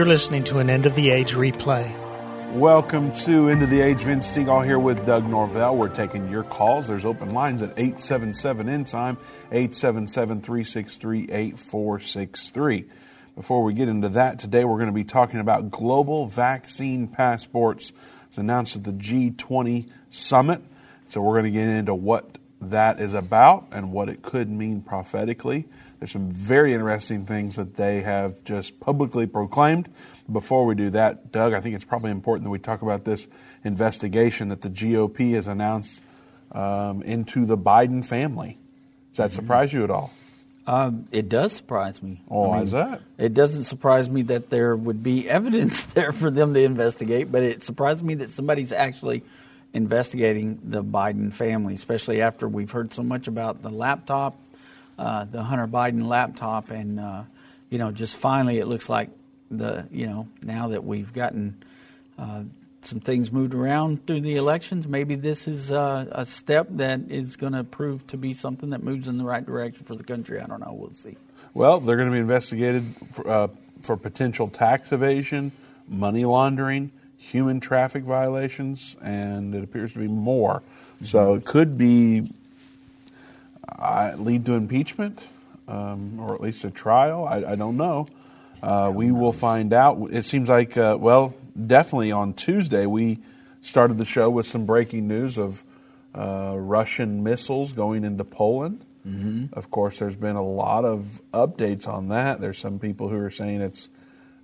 You're listening to an End of the Age replay. Welcome to End of the Age. Vince Stegall here with Doug Norvell. We're taking your calls. There's open lines at 877 end time, 877 363 8463. Before we get into that, today we're going to be talking about global vaccine passports. It's announced at the G20 summit. So we're going to get into what that is about and what it could mean prophetically. There's some very interesting things that they have just publicly proclaimed. Before we do that, Doug, I think it's probably important that we talk about this investigation that the GOP has announced um, into the Biden family. Does that mm-hmm. surprise you at all? Um, it does surprise me. Oh, I mean, is that? It doesn't surprise me that there would be evidence there for them to investigate, but it surprises me that somebody's actually investigating the Biden family, especially after we've heard so much about the laptop uh, the Hunter Biden laptop, and uh, you know, just finally, it looks like the you know now that we've gotten uh, some things moved around through the elections, maybe this is uh, a step that is going to prove to be something that moves in the right direction for the country. I don't know. We'll see. Well, they're going to be investigated for, uh, for potential tax evasion, money laundering, human traffic violations, and it appears to be more. So it could be uh, lead to impeachment um, or at least a trial. I, I don't know. Uh, we will find out. It seems like, uh, well, definitely on Tuesday, we started the show with some breaking news of uh, Russian missiles going into Poland. Mm-hmm. Of course, there's been a lot of updates on that. There's some people who are saying it's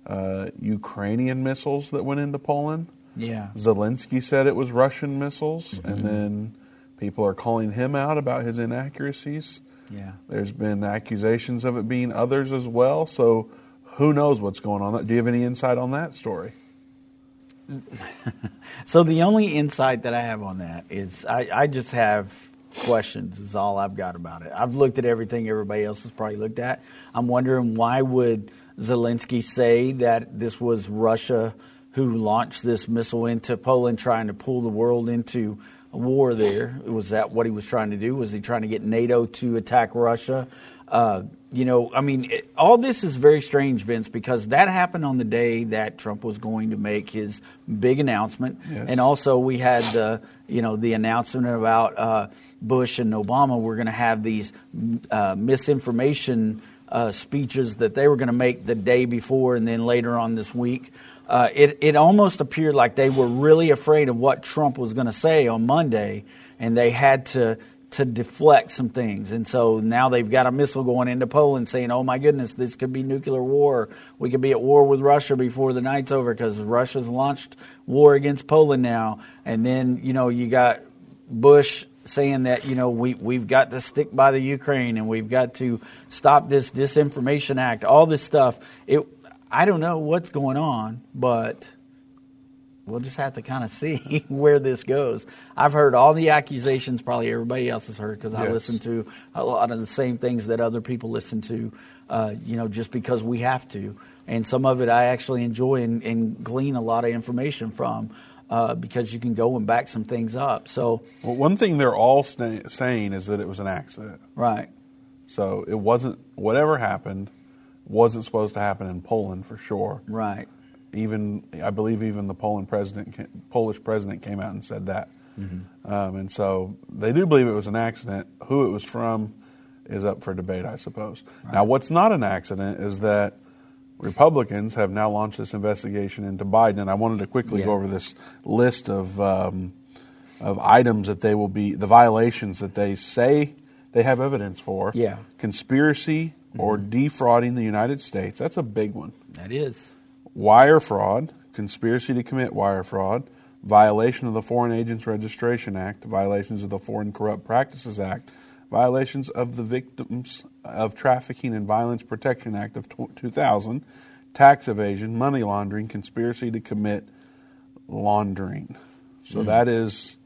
uh, Ukrainian missiles that went into Poland. Yeah. Zelensky said it was Russian missiles, mm-hmm. and then People are calling him out about his inaccuracies. Yeah. There's been accusations of it being others as well. So who knows what's going on? Do you have any insight on that story? so the only insight that I have on that is I, I just have questions is all I've got about it. I've looked at everything everybody else has probably looked at. I'm wondering why would Zelensky say that this was Russia who launched this missile into Poland trying to pull the world into war there. Was that what he was trying to do? Was he trying to get NATO to attack Russia? Uh, you know, I mean, it, all this is very strange, Vince, because that happened on the day that Trump was going to make his big announcement, yes. and also we had the, you know, the announcement about uh, Bush and Obama were going to have these uh, misinformation uh, speeches that they were going to make the day before and then later on this week uh, it, it almost appeared like they were really afraid of what Trump was going to say on Monday, and they had to to deflect some things. And so now they've got a missile going into Poland saying, "Oh my goodness, this could be nuclear war. We could be at war with Russia before the night's over because Russia's launched war against Poland now." And then you know you got Bush saying that you know we we've got to stick by the Ukraine and we've got to stop this disinformation act. All this stuff. It I don't know what's going on, but we'll just have to kind of see where this goes. I've heard all the accusations, probably everybody else has heard because I listen to a lot of the same things that other people listen to, uh, you know, just because we have to. And some of it I actually enjoy and, and glean a lot of information from. Uh, because you can go and back some things up. So, well, one thing they're all st- saying is that it was an accident. Right. So it wasn't whatever happened wasn't supposed to happen in Poland for sure. Right. Even I believe even the Poland president, Polish president, came out and said that. Mm-hmm. Um, and so they do believe it was an accident. Who it was from is up for debate, I suppose. Right. Now, what's not an accident is that Republicans have now launched this investigation into Biden, and I wanted to quickly yeah. go over this list of um, of items that they will be the violations that they say they have evidence for. Yeah, conspiracy mm-hmm. or defrauding the United States. That's a big one. That is. Wire fraud, conspiracy to commit wire fraud, violation of the Foreign Agents Registration Act, violations of the Foreign Corrupt Practices Act, violations of the Victims of Trafficking and Violence Protection Act of 2000, tax evasion, money laundering, conspiracy to commit laundering. So mm. that is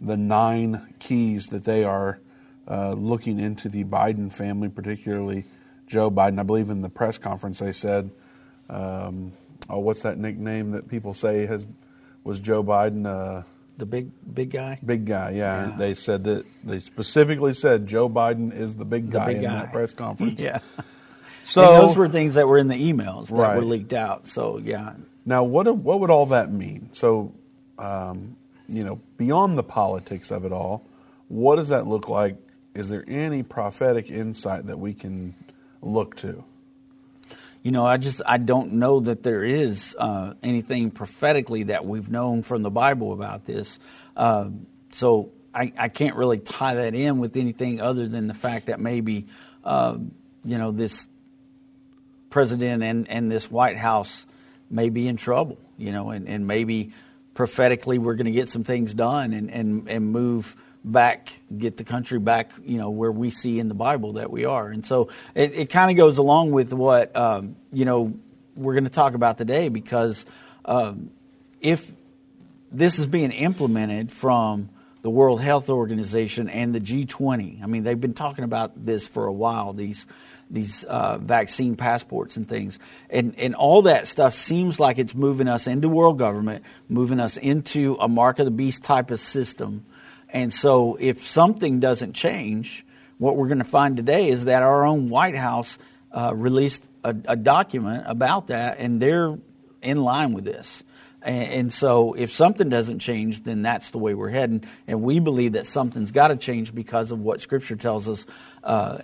the nine keys that they are uh, looking into the Biden family, particularly Joe Biden. I believe in the press conference they said, um, "Oh, what's that nickname that people say has was Joe Biden?" Uh, the big big guy. Big guy, yeah. yeah. They said that they specifically said Joe Biden is the big guy the big in guy. that press conference. yeah. So and those were things that were in the emails that Right. were leaked out. So yeah, Now, what what would all that mean? So, um, you know, beyond the politics of it all, what does that look like? Is there any prophetic insight that we can look to? You know, I just I don't know that there is uh, anything prophetically that we've known from the Bible about this. Um, so I, I can't really tie that in with anything other than the fact that maybe um, you know this president and, and this White House may be in trouble. You know, and, and maybe prophetically we're going to get some things done and, and, and move back, get the country back, you know, where we see in the Bible that we are. And so it, it kind of goes along with what, um, you know, we're going to talk about today because um, if this is being implemented from the World Health Organization and the G20, I mean, they've been talking about this for a while, these these uh, vaccine passports and things. And, and all that stuff seems like it's moving us into world government, moving us into a mark of the beast type of system. And so if something doesn't change, what we're going to find today is that our own White House uh, released a, a document about that, and they're in line with this. And, and so, if something doesn't change, then that's the way we're heading. And we believe that something's got to change because of what Scripture tells us uh,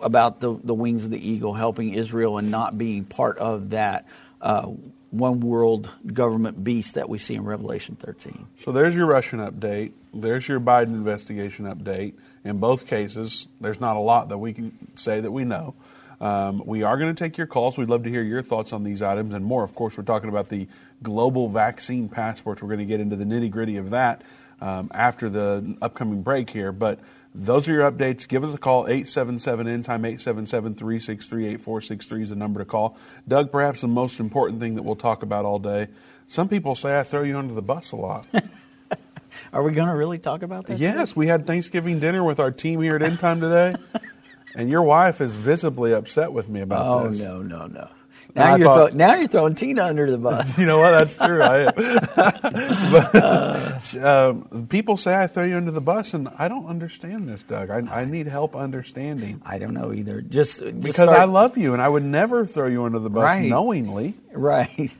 about the, the wings of the eagle helping Israel and not being part of that uh, one world government beast that we see in Revelation 13. So there's your Russian update. There's your Biden investigation update. In both cases, there's not a lot that we can say that we know. Um, we are going to take your calls. We'd love to hear your thoughts on these items and more. Of course, we're talking about the global vaccine passports. We're going to get into the nitty gritty of that um, after the upcoming break here. But those are your updates. Give us a call, 877 End Time, 877 363 8463 is the number to call. Doug, perhaps the most important thing that we'll talk about all day. Some people say I throw you under the bus a lot. Are we going to really talk about that? Yes, we had Thanksgiving dinner with our team here at End Time today, and your wife is visibly upset with me about Oh this. Oh, no, no, no! Now you're thought- throw, now you're throwing Tina under the bus. You know what? That's true. I am. but, um, people say I throw you under the bus, and I don't understand this, Doug. I, I need help understanding I don't know either. Just, just because start- I love you, and I would never throw you under the bus Right. knowingly. right.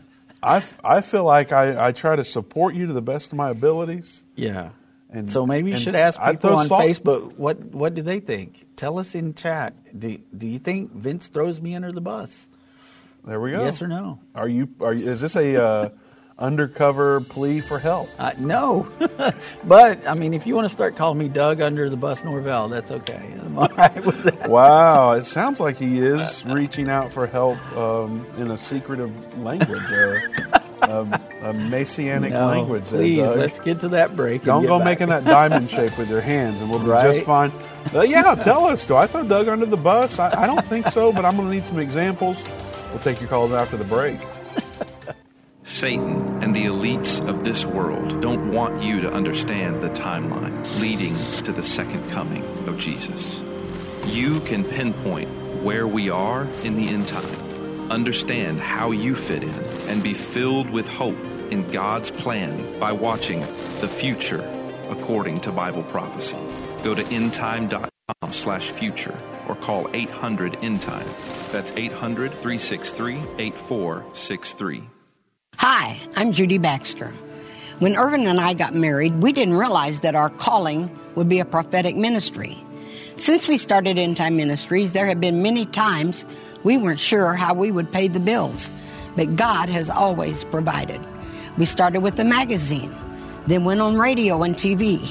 I, I feel like I, I try to support you to the best of my abilities. Yeah. And- so maybe you should ask people on salt- Facebook what what do they think? Tell us in chat. Do do you think Vince throws me under the bus? There we go. Yes or no? Are you? Are you, is this a uh, undercover plea for help? Uh, no, but I mean, if you want to start calling me Doug under the bus Norvell, that's okay. I'm all right with that. Wow, it sounds like he is reaching out for help um, in a secretive language, uh, um, a messianic No, language. there, please, Doug. let's get to that break. Don't go back. making that diamond shape with your hands, and we'll be Right. just fine. Uh, yeah, tell us. Do I throw Doug under the bus? I, I don't think so, but I'm going to need some examples. We'll take your calls after the break. Satan and the elites of this world don't want you to understand the timeline leading to the second coming of Jesus. You can pinpoint where we are in the end time, understand how you fit in, and be filled with hope in God's plan by watching The Future According to Bible Prophecy. Go to endtime.com slash future or call 800 in endtime. That's 800 363 8463. Hi, I'm Judy Baxter. When Irvin and I got married, we didn't realize that our calling would be a prophetic ministry. Since we started End Time Ministries, there have been many times we weren't sure how we would pay the bills, but God has always provided. We started with a magazine, then went on radio and TV,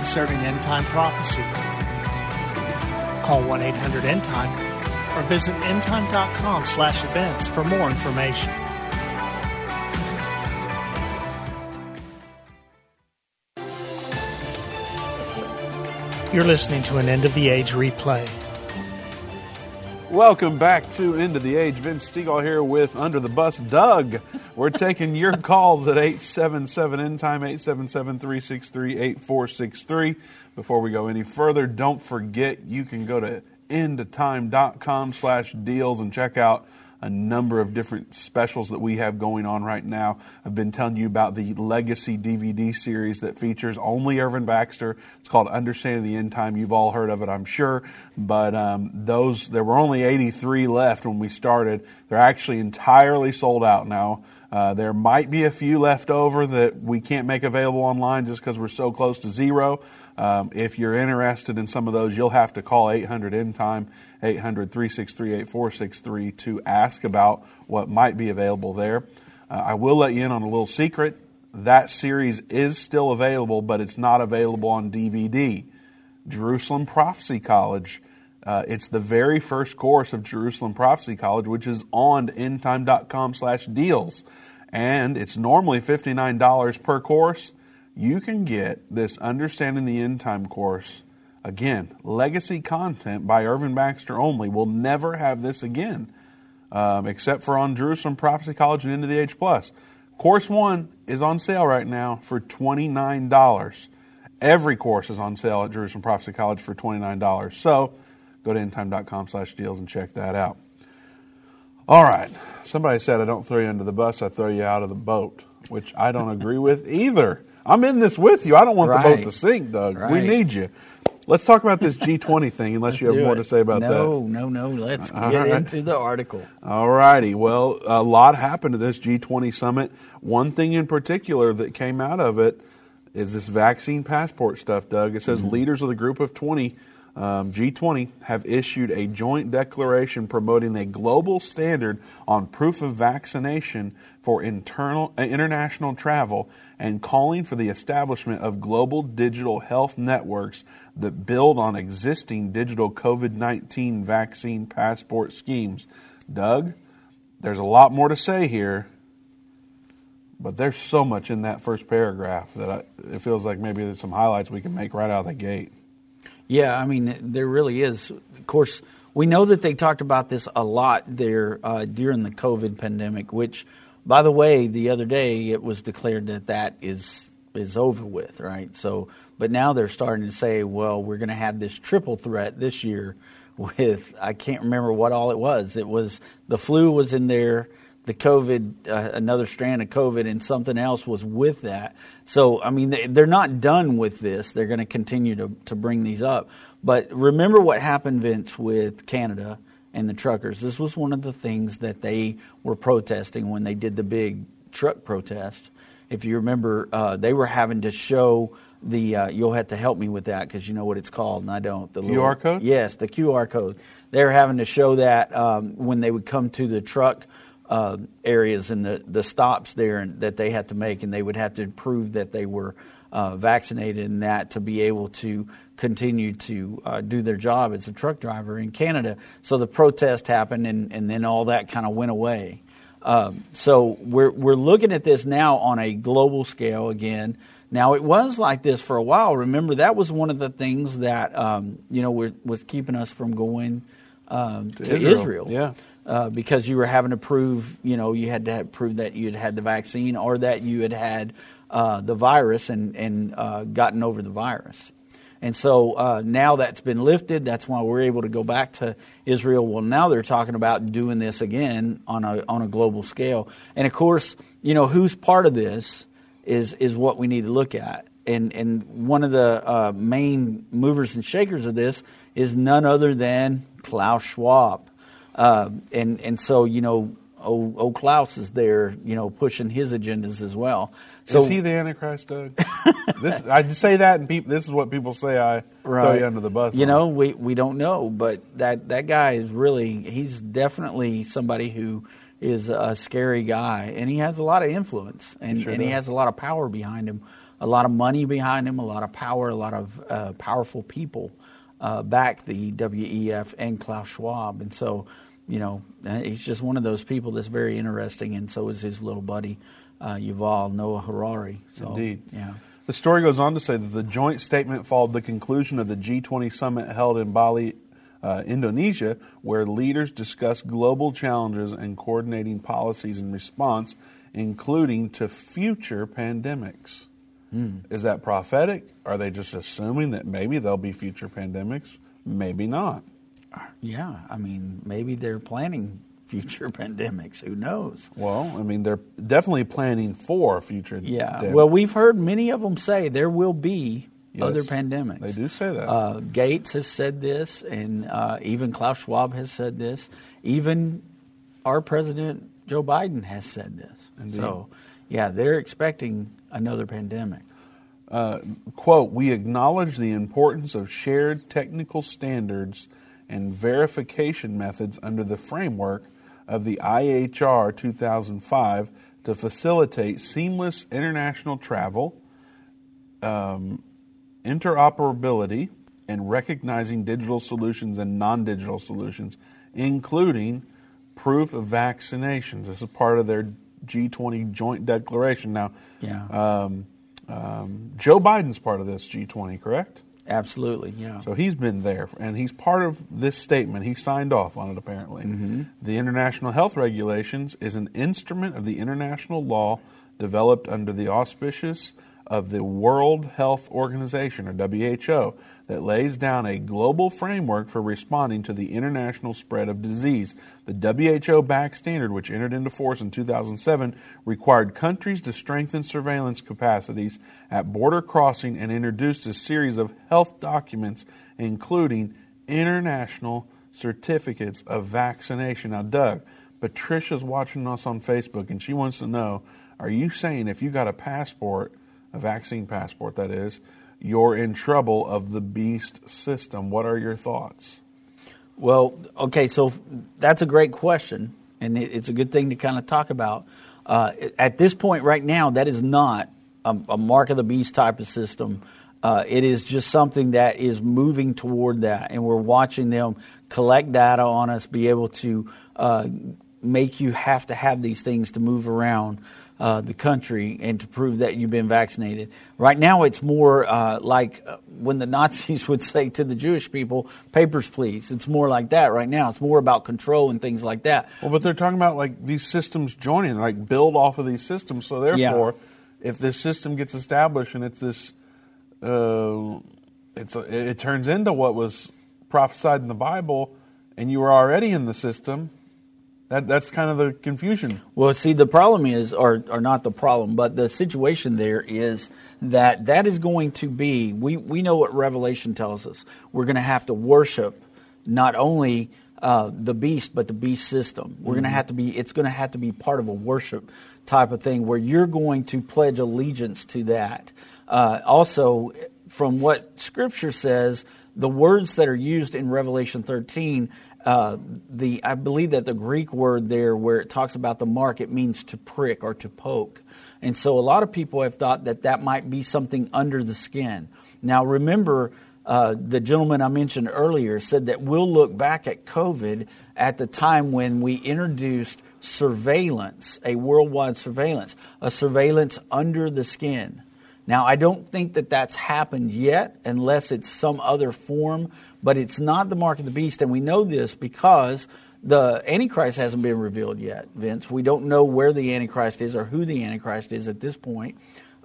concerning end time prophecy. Call 1 800 End Time or visit endtime.com slash events for more information. You're listening to an End of the Age replay. Welcome back to of the Age. Vince Stegall here with Under the Bus Doug. We're taking your calls at 877 End Time, 877 363 8463. Before we go any further, don't forget you can go to endtime.com slash deals and check out a number of different specials that we have going on right now. I've been telling you about the Legacy DVD series that features only Irvin Baxter. It's called Understanding the End Time. You've all heard of it, I'm sure. But um, those there were only 83 left when we started. They're actually entirely sold out now. Uh, there might be a few left over that we can't make available online just because we're so close to zero. Um, if you're interested in some of those, you'll have to call 800 End Time, 800 363 8463 to ask about what might be available there. Uh, I will let you in on a little secret. That series is still available, but it's not available on DVD. Jerusalem Prophecy College. Uh, it's the very first course of Jerusalem Prophecy College, which is on endtime.com slash deals. And it's normally $59 per course you can get this Understanding the End Time course. Again, legacy content by Irvin Baxter only. We'll never have this again, um, except for on Jerusalem Prophecy College and End of the Age Plus. Course one is on sale right now for $29. Every course is on sale at Jerusalem Prophecy College for $29. So go to endtime.com slash deals and check that out. All right. Somebody said I don't throw you under the bus, I throw you out of the boat, which I don't agree with either. I'm in this with you. I don't want right. the boat to sink, Doug. Right. We need you. Let's talk about this G20 thing, unless you have more it. to say about no, that. No, no, no. Let's All get right. into the article. All righty. Well, a lot happened to this G20 summit. One thing in particular that came out of it is this vaccine passport stuff, Doug. It says mm-hmm. leaders of the group of 20 um, G20 have issued a joint declaration promoting a global standard on proof of vaccination for internal, uh, international travel and calling for the establishment of global digital health networks that build on existing digital COVID 19 vaccine passport schemes. Doug, there's a lot more to say here, but there's so much in that first paragraph that I, it feels like maybe there's some highlights we can make right out of the gate. Yeah, I mean, there really is. Of course, we know that they talked about this a lot there uh, during the COVID pandemic, which, by the way, the other day it was declared that that is is over with, right? So, but now they're starting to say, well, we're going to have this triple threat this year with I can't remember what all it was. It was the flu was in there the COVID, uh, another strand of COVID, and something else was with that. So, I mean, they, are not done with this. They're going to continue to, to bring these up. But remember what happened, Vince, with Canada and the truckers. This was one of the things that they were protesting when they did the big truck protest. If you remember, uh, they were having to show the. Uh, you'll have to help me with that because you know what it's called, and I don't. The QR little, code. Yes, the QR code. They were having to show that um, when they would come to the truck uh, areas and the, the stops there that they had to make, and they would have to prove that they were uh, vaccinated and that to be able to continue to uh, do their job as a truck driver in Canada. So the protest happened, and, and then all that kind of went away. Um, so we're we're looking at this now on a global scale again. Now it was like this for a while. Remember that was one of the things that um, you know was keeping us from going um, to, to Israel. Israel. Yeah uh, because you were having to prove, you know, you had to prove that you had had the vaccine or that you had had uh, the virus and, and uh, gotten over the virus. And so uh, now that's been lifted. That's why we're able to go back to Israel. Well, now they're talking about doing this again on a on a global scale. And of course, you know who's part of this is is what we need to look at. And and one of the uh, main movers and shakers of this is none other than Klaus Schwab. Uh, and and so you know old, old Klaus is there, you know, pushing his agendas as well. So is he the Antichrist, Doug? this I say that, and people, this is what people say. I throw you under the bus. You on. know, we we don't know, but that that guy is really he's definitely somebody who is a scary guy, and he has a lot of influence, and, Sure and he has a lot of power behind him, a lot of money behind him, a lot of power, a lot of uh, powerful people uh, back the WEF and Klaus Schwab, and so you know uh, he's just one of those people that's very interesting, and so is his little buddy uh, Yuval Noah Harari. So, Indeed. yeah. The story goes on to say that the joint statement followed the conclusion of the G20 summit held in Bali, uh, Indonesia, where leaders discussed global challenges and coordinating policies in response, including to future pandemics. Is that prophetic? Are they just assuming that maybe there'll be future pandemics? Maybe not. Yeah, I mean, maybe they're planning future pandemics. Who knows? Well, I mean, they're definitely planning for future. Yeah. pandemics. Well, we've heard many of them say there will be Yes, other pandemics. they do say that. Uh, Gates has said this, and uh, even Klaus Schwab has said this. Even our president Joe Biden has said this. Indeed. So, yeah, they're expecting another pandemic. quote, we acknowledge the importance of shared technical standards and verification methods under the framework of the IHR 2005 to facilitate seamless international travel, um, interoperability, and recognizing digital solutions and non digital solutions, including proof of vaccinations. This is part of their G20 joint declaration. Now, Yeah. um, um, Joe Biden's part of this G20, correct? Absolutely, yeah. So he's been there, and he's part of this statement. He signed off on it, apparently. The International Health Regulations is an instrument of the international law developed under the auspices of the World Health Organization, or WHO, that lays down a global framework for responding to the international spread of disease. The WHO backed standard, which entered into force in 2007, required countries to strengthen surveillance capacities at border crossing and introduced a series of health documents, including international certificates of vaccination. Now, Doug, Patricia's watching us on Facebook and she wants to know are you saying if you got a passport, a vaccine passport that is, you're in trouble of the beast system? What are your thoughts? Well, okay, so that's a great question, and it's a good thing to kind of talk about. Uh, at this point, right now, that is not a, a mark of the beast type of system. Uh, it is just something that is moving toward that, and we're watching them collect data on us, be able to uh, make you have to have these things to move around uh, the country and to prove that you've been vaccinated. Right now, it's more uh, like uh, when the Nazis would say to the Jewish people, "Papers, please." It's more like that right now. It's more about control and things like that. Well, but they're talking about like these systems joining, like build off of these systems. So therefore, if this system gets established and it's this, uh, it's it turns into what was prophesied in the Bible, and you were already in the system. That that's kind of the confusion. Well, see, the problem is, or, or not the problem, but the situation there is that that is going to be, we, we know what Revelation tells us. We're going to have to worship not only uh, the beast, but the beast system. We're going to have to be, it's going to have to be part of a worship type of thing where you're going to pledge allegiance to that. Uh, also, from what Scripture says, the words that are used in Revelation 13 uh, the I believe that the Greek word there, where it talks about the mark, it means to prick or to poke, and so a lot of people have thought that that might be something under the skin. Now, remember, uh, the gentleman I mentioned earlier said that we'll look back at COVID at the time when we introduced surveillance, a worldwide surveillance, a surveillance under the skin. Now, I don't think that that's happened yet unless it's some other form, but it's not the mark of the beast. And we know this because the Antichrist hasn't been revealed yet, Vince. We don't know where the Antichrist is or who the Antichrist is at this point.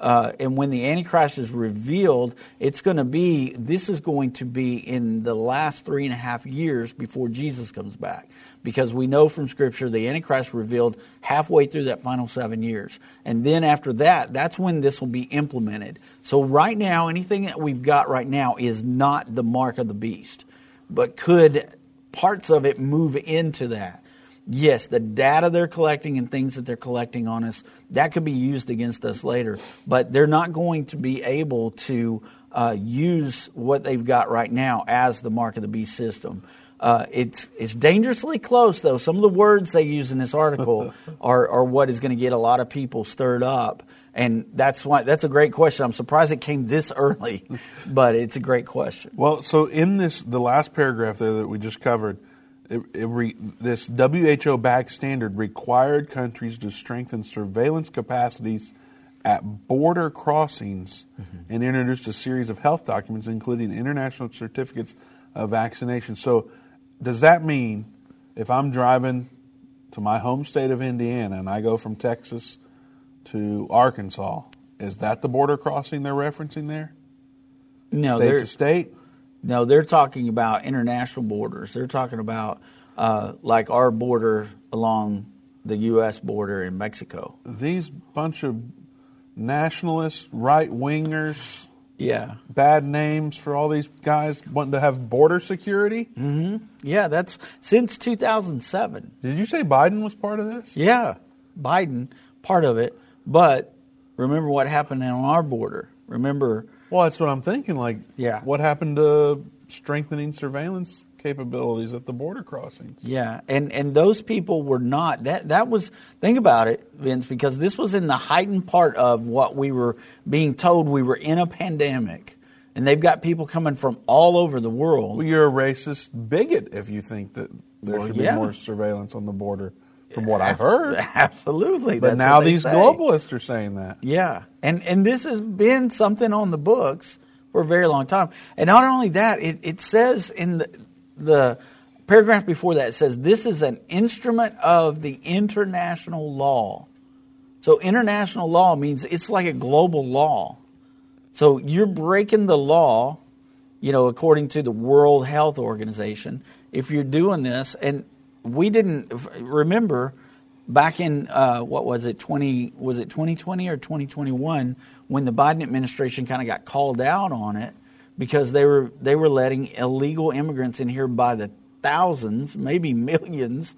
Uh, and when the Antichrist is revealed, it's going to be, this is going to be in the last three and a half years before Jesus comes back. Because we know from Scripture the Antichrist revealed halfway through that final seven years. And then after that, that's when this will be implemented. So right now, anything that we've got right now is not the mark of the beast, but could parts of it move into that. Yes, the data they're collecting and things that they're collecting on us, that could be used against us later. But they're not going to be able to uh, use what they've got right now as the mark of the beast system. Uh, it's it's dangerously close, though. Some of the words they use in this article are, are what is going to get a lot of people stirred up, and that's why that's a great question. I'm surprised it came this early, but it's a great question. Well, so in this, the last paragraph there that we just covered, it, it re, this WHO backed standard required countries to strengthen surveillance capacities at border crossings mm-hmm. and introduced a series of health documents, including international certificates of vaccination. So does that mean if I'm driving to my home state of Indiana and I go from Texas to Arkansas, is that the border crossing they're referencing there? No, state to state. No, they're talking about international borders. They're talking about uh, like our border along the U.S. border in Mexico. These bunch of nationalists, right wingers, yeah. Bad names for all these guys wanting to have border security? Mm-hmm. Yeah, that's since 2007. Did you say Biden was part of this? Yeah, Biden, part of it. But remember what happened on our border. Remember. Well, that's what I'm thinking. Like, yeah. what happened to strengthening surveillance capabilities at the border crossings. Yeah, and and those people were not that that was think about it, Vince, because this was in the heightened part of what we were being told we were in a pandemic. And they've got people coming from all over the world. Well, you're a racist bigot if you think that there well, should yeah. be more surveillance on the border from what I've heard. Absolutely. But now these say. globalists are saying that. Yeah. And and this has been something on the books for a very long time. And not only that, it, it says in the the paragraph before that says this is an instrument of the international law. So international law means it's like a global law. So you're breaking the law, you know, according to the World Health Organization, if you're doing this. And we didn't remember back in uh, what was it twenty was it 2020 or 2021 when the Biden administration kind of got called out on it because they were they were letting illegal immigrants in here by the thousands, maybe millions,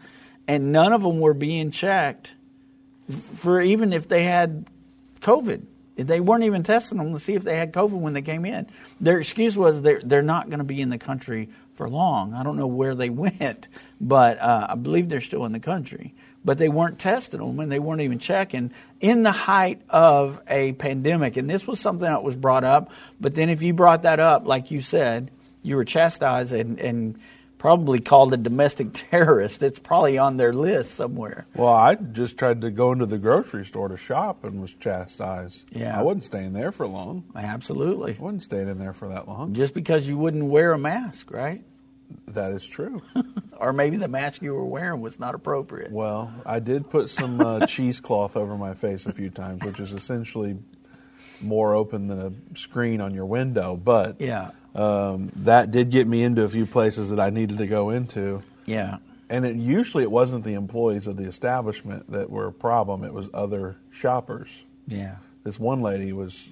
and none of them were being checked for even if they had COVID. They weren't even testing them to see if they had COVID when they came in. Their excuse was they're, they're not going to be in the country for long. I don't know where they went, but uh, I believe they're still in the country but they weren't testing them and they weren't even checking in the height of a pandemic. And this was something that was brought up. But then if you brought that up, like you said, you were chastised and, and probably called a domestic terrorist. It's probably on their list somewhere. Well, I just tried to go into the grocery store to shop and was chastised. Yeah. I wasn't staying there for long. Absolutely. I wasn't staying in there for that long. Just because you wouldn't wear a mask, right? That is true. or maybe the mask you were wearing was not appropriate. Well, I did put some uh, cheesecloth over my face a few times, which is essentially more open than a screen on your window. But yeah, um, that did get me into a few places that I needed to go into. Yeah, and it usually it wasn't the employees of the establishment that were a problem; it was other shoppers. Yeah, this one lady was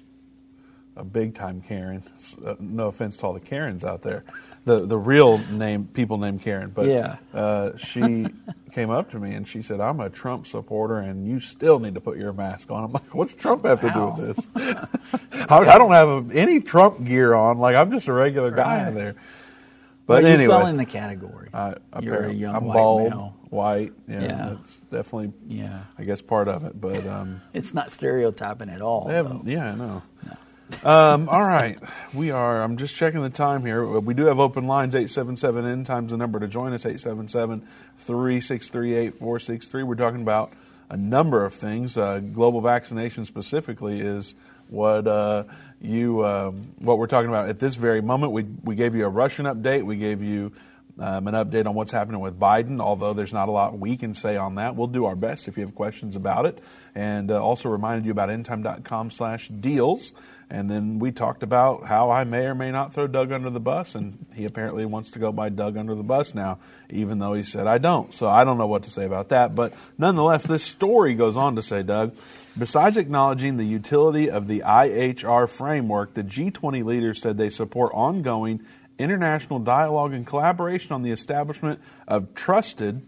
a big time Karen. Uh, no offense to all the Karens out there, the the real name people named Karen, but yeah. uh, she came up to me and she said, "I'm a Trump supporter, and you still need to put your mask on." I'm like, "What's Trump have to do with this?" I, I, don't have any Trump gear on. Like I'm just a regular guy right. in there. But anyway, you fell in the category. I, You're a young I'm white bald, male. white. Yeah, yeah, that's definitely. Yeah, I guess part of it, but um, it's not stereotyping at all. yeah, I know. Um, all right, we are. I'm just checking the time here. We do have open lines. Eight seven seven end times the number to join us. Eight seven seven three six three eight four six three. We're talking about a number of things. Uh, global vaccination specifically is what uh, you um, what we're talking about at this very moment. We we gave you a Russian update. We gave you um, an update on what's happening with Biden, although there's not a lot we can say on that. We'll do our best if you have questions about it. And uh, also reminded you about endtime.com slash deals. And then we talked about how I may or may not throw Doug under the bus. And he apparently wants to go by Doug under the bus now, even though he said I don't. So I don't know what to say about that. But nonetheless, this story goes on to say, Doug, Besides acknowledging the utility of the IHR framework, the G20 leaders said they support ongoing international dialogue and collaboration on the establishment of trusted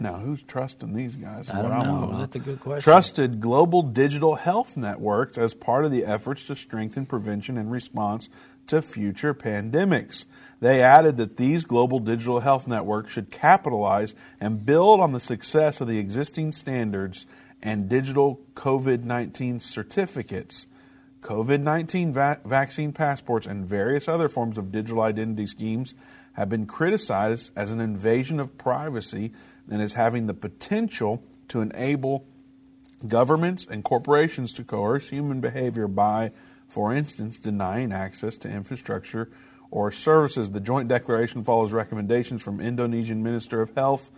Now, who's trusting these guys? I don't What know. That's a good question. Trusted global digital health networks as part of the efforts to strengthen prevention and response to future pandemics. They added that these global digital health networks should capitalize and build on the success of the existing standards and digital COVID 19 certificates. COVID 19 va- vaccine passports and various other forms of digital identity schemes have been criticized as an invasion of privacy and as having the potential to enable governments and corporations to coerce human behavior by, for instance, denying access to infrastructure or services. The joint declaration follows recommendations from Indonesian Minister of Health,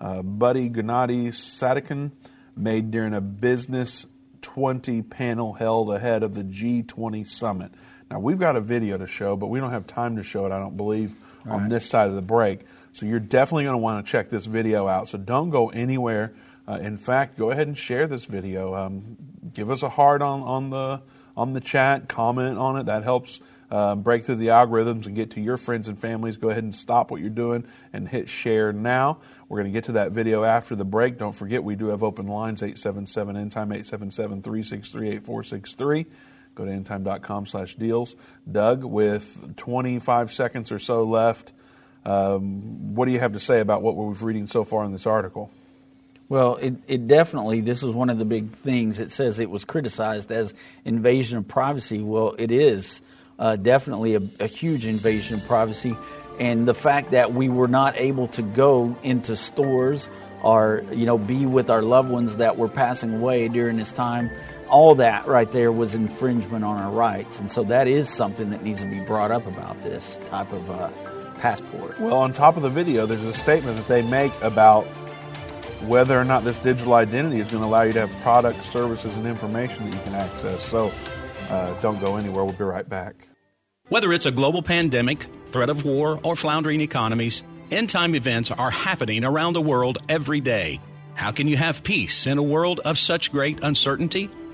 uh, Budi Gunadi Sadikin, made during a business 20 panel held ahead of the G20 summit. Now, we've got a video to show, but we don't have time to show it, I don't believe, on this side of the break. So you're definitely going to want to check this video out. So don't go anywhere. Uh, in fact, go ahead and share this video. Um, give us a heart on, on the on the chat. Comment on it. That helps uh, break through the algorithms and get to your friends and families. Go ahead and stop what you're doing and hit share now. We're going to get to that video after the break. Don't forget, we do have open lines 877 end time 877 363 8463. Go to endtime.com slash deals. Doug, with 25 seconds or so left, um, what do you have to say about what we've reading so far in this article? Well, it, it definitely, this was one of the big things. It says it was criticized as invasion of privacy. Well, it is uh, definitely a, a huge invasion of privacy. And the fact that we were not able to go into stores or, you know, be with our loved ones that were passing away during this time, all that right there was infringement on our rights. And so that is something that needs to be brought up about this type of uh, passport. Well, on top of the video, there's a statement that they make about whether or not this digital identity is going to allow you to have products, services, and information that you can access. So uh, don't go anywhere. We'll be right back. Whether it's a global pandemic, threat of war, or floundering economies, end time events are happening around the world every day. How can you have peace in a world of such great uncertainty?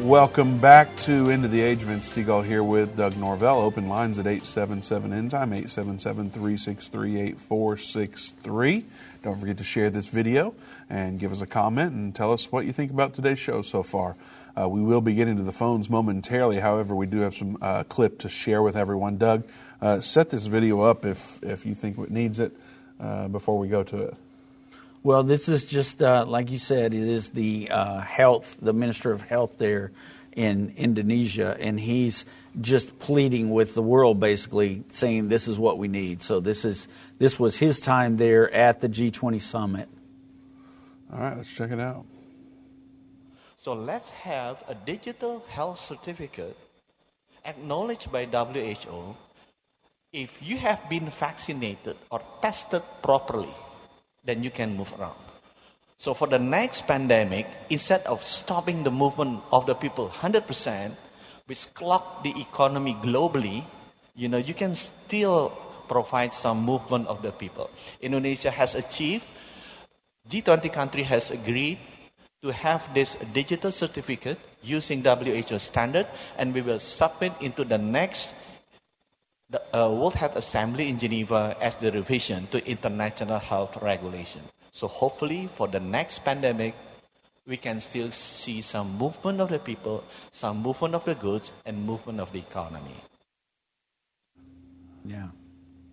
Welcome back to of the Age. Vince Stegall here with Doug Norvell. Open lines at 877 end time, 877 363 8463. Don't forget to share this video and give us a comment and tell us what you think about today's show so far. Uh, we will be getting to the phones momentarily. However, we do have some uh, clip to share with everyone. Doug, uh, set this video up if, if you think it needs it uh, before we go to it. Well, this is just uh, like you said. It is the uh, health, the minister of health there in Indonesia, and he's just pleading with the world, basically saying this is what we need. So this is this was his time there at the G20 summit. All right, let's check it out. So let's have a digital health certificate acknowledged by WHO if you have been vaccinated or tested properly then you can move around. So for the next pandemic, instead of stopping the movement of the people 100%, which clock the economy globally, you know, you can still provide some movement of the people. Indonesia has achieved, G20 country has agreed to have this digital certificate using WHO standard, and we will submit into the next the uh, World Health Assembly in Geneva as the revision to international health regulation. So hopefully for the next pandemic, we can still see some movement of the people, some movement of the goods, and movement of the economy. Yeah.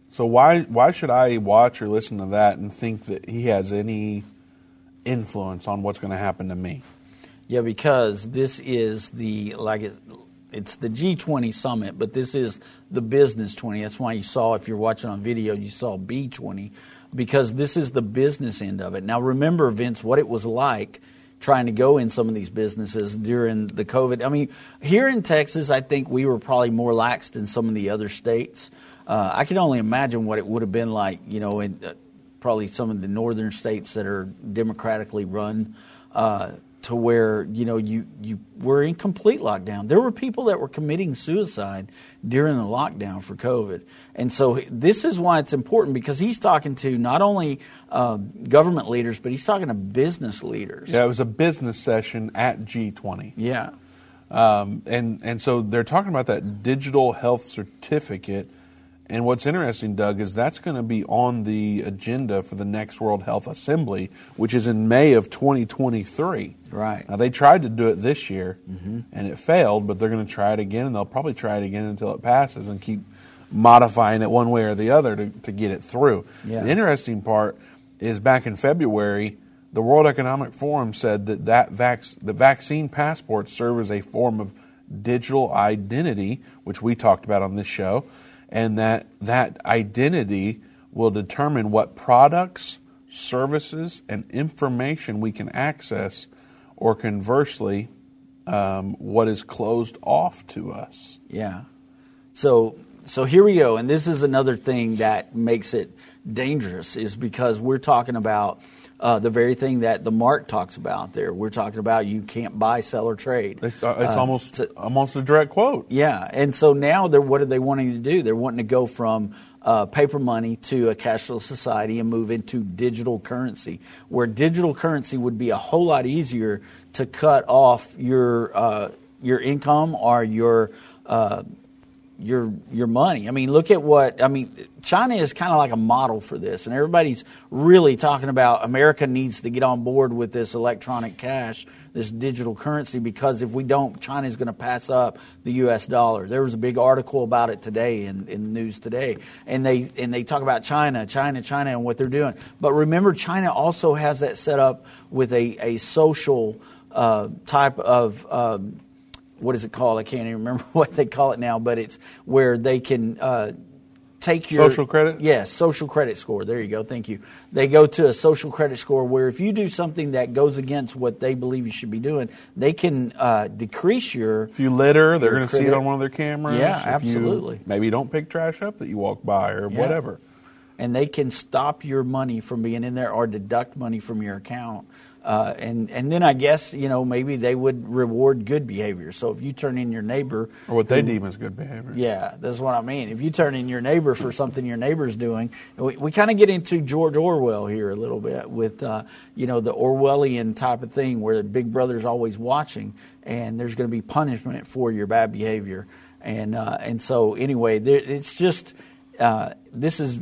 So why why should I watch or listen to that and think that he has any influence on what's going to happen to me? Yeah, because this is the like it, it's the G20 summit, but this is the business 20. That's why you saw if you're watching on video, you saw B20 because this is the business end of it. Now remember Vince what it was like trying to go in some of these businesses during the COVID. I mean, here in Texas, I think we were probably more lax than some of the other states. Uh, I can only imagine what it would have been like, you know, in uh, probably some of the northern states that are democratically run. Uh, to where you know you you were in complete lockdown. There were people that were committing suicide during the lockdown for COVID, and so this is why it's important because he's talking to not only uh, government leaders but he's talking to business leaders. Yeah, it was a business session at G20. Yeah, um, and and so they're talking about that digital health certificate and what's interesting, Doug, is that's going to be on the agenda for the next World Health Assembly, which is in May of 2023. Right. Now, they tried to do it this year, mm-hmm. and it failed, but they're going to try it again, and they'll probably try it again until it passes and keep modifying it one way or the other to, to get it through. Yeah. The interesting part is back in February, the World Economic Forum said that, that vac- the vaccine passports serve as a form of digital identity, which we talked about on this show and that that identity will determine what products, services, and information we can access, or conversely, um, what is closed off to us. Yeah. So so here we go, and this is another thing that makes it dangerous, is because we're talking about uh, the very thing that the mark talks about there. We're talking about you can't buy, sell, or trade. It's, uh, it's uh, almost to, almost a direct quote. Yeah, and so now they're what are they wanting to do? They're wanting to go from uh, paper money to a cashless society and move into digital currency, where digital currency would be a whole lot easier to cut off your uh, your income or your uh, your your money. I mean, look at what I mean. China is kind of like a model for this, and everybody's really talking about America needs to get on board with this electronic cash, this digital currency, because if we don't, China is going to pass up the U.S. dollar. There was a big article about it today in, in the news today, and they and they talk about China, China, China, and what they're doing. But remember, China also has that set up with a a social uh, type of um, what is it called? I can't even remember what they call it now, but it's where they can uh, take your social credit. Yes, social credit score. There you go. Thank you. They go to a social credit score where if you do something that goes against what they believe you should be doing, they can uh, decrease your. If you litter, they're going to see it on one of their cameras. Yeah, if absolutely. You, maybe you don't pick trash up that you walk by or yeah. whatever. And they can stop your money from being in there or deduct money from your account uh, and and then I guess you know maybe they would reward good behavior. So if you turn in your neighbor, or what they who, deem as good behavior, yeah, that's what I mean. If you turn in your neighbor for something your neighbor's doing, we, we kind of get into George Orwell here a little bit with uh, you know the Orwellian type of thing where Big Brother's always watching, and there's going to be punishment for your bad behavior, and uh, and so anyway, there, it's just uh, this is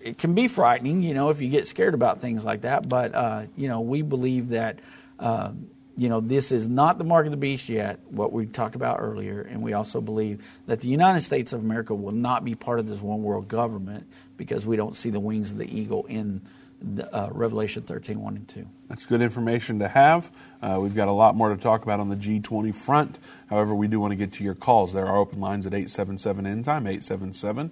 it can be frightening, you know, if you get scared about things like that. But uh, you know, we believe that uh, you know this is not the mark of the beast yet. What we talked about earlier, and we also believe that the United States of America will not be part of this one world government because we don't see the wings of the eagle in. The, uh, Revelation 13, 1 and 2. That's good information to have. Uh, we've got a lot more to talk about on the G20 front. However, we do want to get to your calls. There are open lines at 877 End Time, 877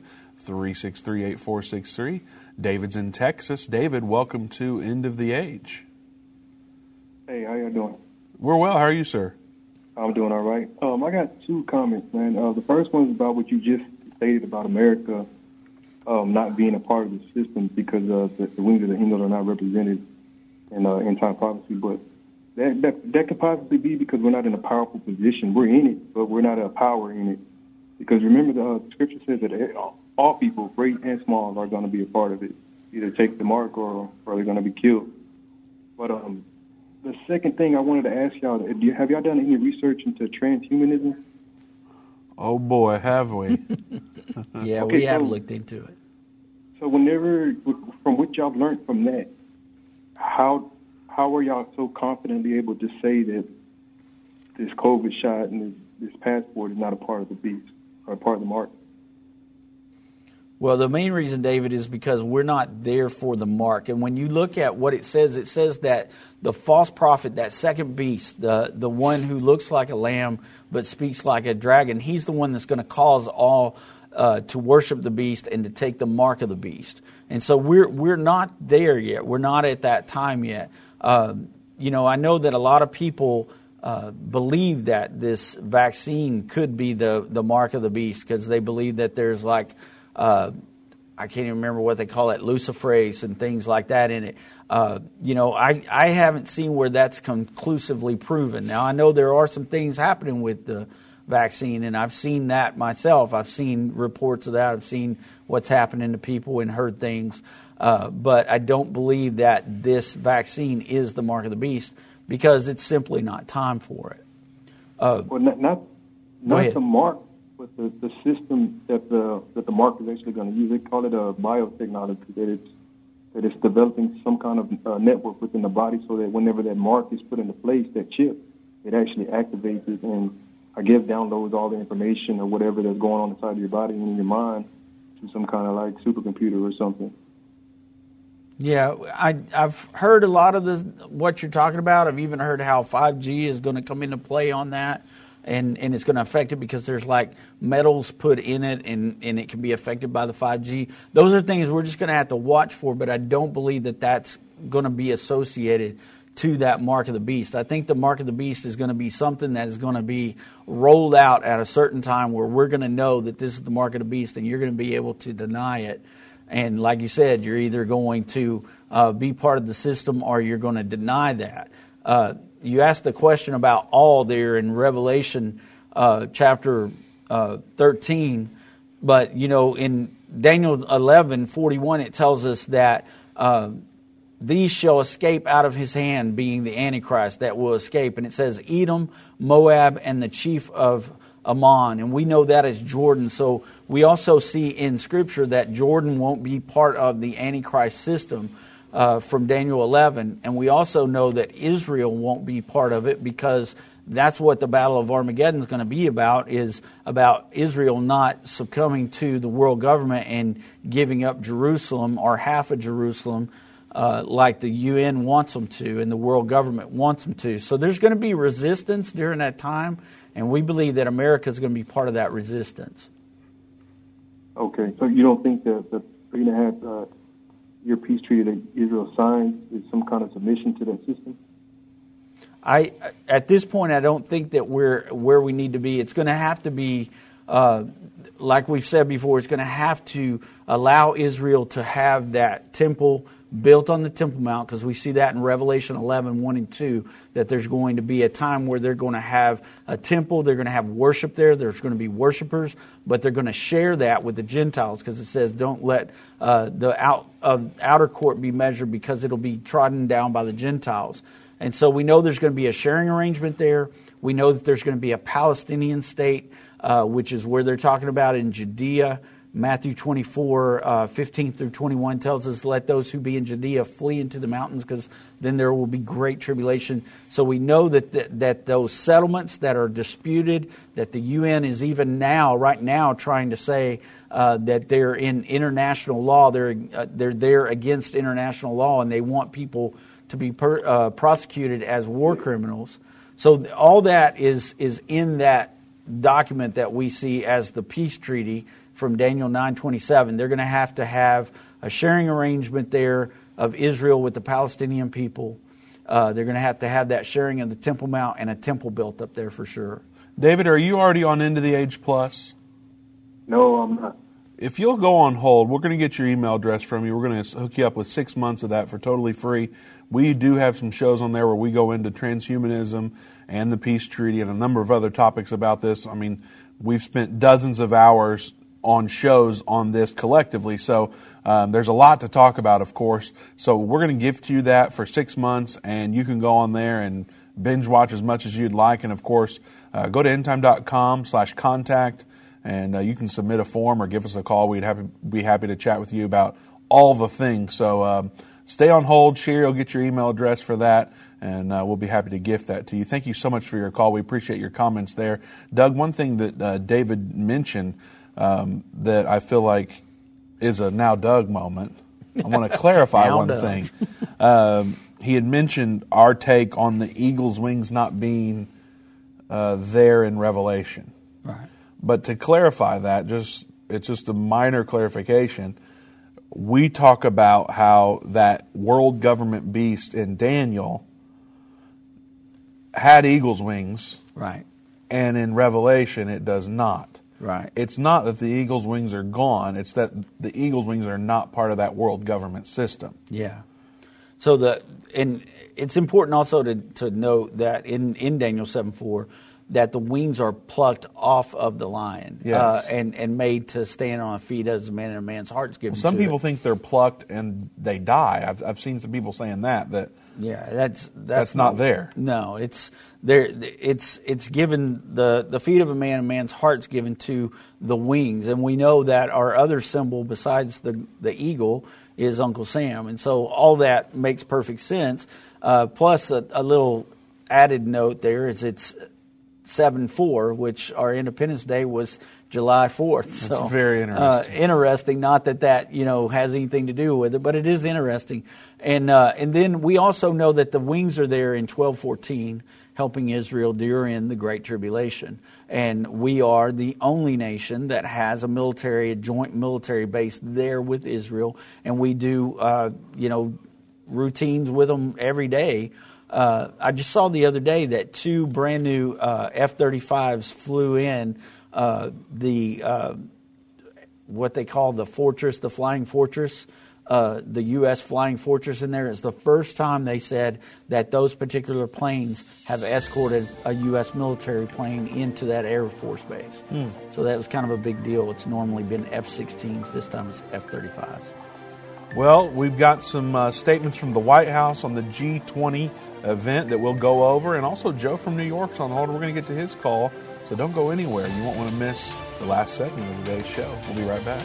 363 8463. David's in Texas. David, welcome to End of the Age. Hey, how you doing? We're well. How are you, sir? I'm doing all right. Um, I got two comments, man. Uh, the first one is about what you just stated about America um, not being a part of the system because uh, the, the wings of the eagle are not represented in uh, end time prophecy. But That, that that could possibly be because we're not in a powerful position. We're in it, but we're not a power in it. Because remember, the uh, scripture says that all people, great and small, are going to be a part of it. Either take the mark or, or they're going to be killed. But um, the second thing I wanted to ask y'all: do you, Have y'all done any research into transhumanism? Oh boy, have we? yeah, okay, we have looked into it. So, whenever, from what y'all learned from that, how how are y'all so confidently able to say that this COVID shot and this, this passport is not a part of the beast or a part of the mark? Well, the main reason, David, is because we're not there for the mark. And when you look at what it says, it says that the false prophet, that second beast, the, the one who looks like a lamb but speaks like a dragon, he's the one that's going to cause all uh, to worship the beast and to take the mark of the beast. And so we're, we're not there yet. We're not at that time yet. Um, you know, I know that a lot of people uh, believe that this vaccine could be the, the mark of the beast because they believe that there's like, uh, I can't even remember what they call it, luciferase and things like that in it. Uh, you know, I, I haven't seen where that's conclusively proven. Now, I know there are some things happening with the vaccine, and I've seen that myself. I've seen reports of that. I've seen what's happening to people and heard things. Uh, but I don't believe that this vaccine is the mark of the beast because it's simply not time for it. Uh, well, not not, not the mark, but the, the system that the that the mark is actually going to use. They call it a biotechnology that it's that it's developing some kind of uh, network within the body so that whenever that mark is put into place, that chip, it actually activates it and I guess downloads all the information or whatever that's going on inside of your body and in your mind to some kind of like supercomputer or something. Yeah, I, I've heard a lot of the what you're talking about. I've even heard how 5G is going to come into play on that, and, and it's going to affect it because there's like metals put in it, and, and it can be affected by the 5G. Those are things we're just going to have to watch for, but I don't believe that that's going to be associated to that mark of the beast. I think the mark of the beast is going to be something that is going to be rolled out at a certain time where we're going to know that this is the mark of the beast, and you're going to be able to deny it and like you said, you're either going to uh, be part of the system or you're going to deny that. Uh, you asked the question about all there in Revelation uh, chapter uh, 13, but you know in Daniel 11 41 it tells us that uh, these shall escape out of his hand, being the Antichrist that will escape, and it says Edom, Moab, and the chief of Ammon, and we know that is Jordan. So we also see in Scripture that Jordan won't be part of the Antichrist system uh, from Daniel 11, and we also know that Israel won't be part of it because that's what the Battle of Armageddon is going to be about is about Israel not succumbing to the world government and giving up Jerusalem or half of Jerusalem. Uh, like the UN wants them to and the world government wants them to. So there's going to be resistance during that time. And we believe that America is going to be part of that resistance. Okay, so you don't think that the three and a half uh, year peace treaty that Israel signed is some kind of submission to that system? I, at this point, I don't think that we're where we need to be. It's going to have to be, uh, like we've said before, it's going to have to allow Israel to have that temple built on the Temple Mount, because we see that in Revelation 11, 1 and 2, that there's going to be a time where they're going to have a temple, they're going to have worship there, there's going to be worshipers, but they're going to share that with the Gentiles, because it says, don't let uh, the out, of outer court be measured, because it'll be trodden down by the Gentiles. And so we know there's going to be a sharing arrangement there. We know that there's going to be a Palestinian state, uh, which is where they're talking about in Judea. Matthew 24, uh, 15 through 21 tells us, Let those who be in Judea flee into the mountains, because then there will be great tribulation. So we know that, that those settlements that are disputed, that the UN is even now, right now, trying to say uh, that they're in international law, they're, uh, they're there against international law, and they want people to be per, uh, prosecuted as war criminals. So all that is, is in that document that we see as the peace treaty from Daniel 9:27. They're going to have to have a sharing arrangement there of Israel with the Palestinian people. Uh, they're going to have to have that sharing of the Temple Mount and a temple built up there for sure. David, are you already on End of the Age Plus? No, I'm not. if you'll go on hold, we're going to get your email address from you. We're going to hook you up with six months of that for totally free. We do have some shows on there where we go into transhumanism and the peace treaty and a number of other topics about this. I mean, we've spent dozens of hours on shows on this collectively. So um, there's a lot to talk about, of course. So we're going to gift you that for six months, and you can go on there and binge watch as much as you'd like. And of course, uh, go to endtime.com slash contact and uh, you can submit a form or give us a call. We'd happy, be happy to chat with you about all the things. So um, stay on hold. Sherry will get your email address for that, and uh, we'll be happy to gift that to you. Thank you so much for your call. We appreciate your comments there. Doug, one thing that uh, David mentioned um, that I feel like is a now Doug moment. I want to clarify one Doug. thing. Um, he had mentioned our take on the eagle's wings not being uh, there in Revelation. Right. But to clarify that, just it's just a minor clarification. We talk about how that world government beast in Daniel had eagle's wings. Right. And in Revelation it does not. Right. It's not that the eagle's wings are gone, it's that the eagle's wings are not part of that world government system. Yeah. So the and it's important also to, to note that in, in Daniel 7 4, that the wings are plucked off of the lion yes. uh, and, and made to stand on feet as a man and a man's heart's given well, some people it. think they're plucked and they die i've, I've seen some people saying that that yeah that's that's, that's not, there no it's there it's it's given the the feet of a man and a man's heart's given to the wings and we know that our other symbol besides the the eagle is uncle sam and so all that makes perfect sense uh, plus a, a little added note there is it's 7 4, which our Independence Day was July 4th. That's so, very interesting. Uh, interesting. Not that that, you know, has anything to do with it, but it is interesting. And, uh, and then we also know that the wings are there in 1214 helping Israel during the Great Tribulation. And we are the only nation that has a military, a joint military base there with Israel. And we do, uh, you know, routines with them every day uh, I just saw the other day that two brand new uh, F 35s flew in uh, the uh, what they call the fortress, the flying fortress. Uh, the U.S. flying fortress in there is the first time they said that those particular planes have escorted a U.S. military plane into that Air Force base. Mm. So that was kind of a big deal. It's normally been F 16s, this time it's F 35s. Well, we've got some uh, statements from the White House on the G20 event that we'll go over. And also, Joe from New York's on hold. We're going to get to his call, so don't go anywhere. You won't want to miss the last segment of today's show. We'll be right back.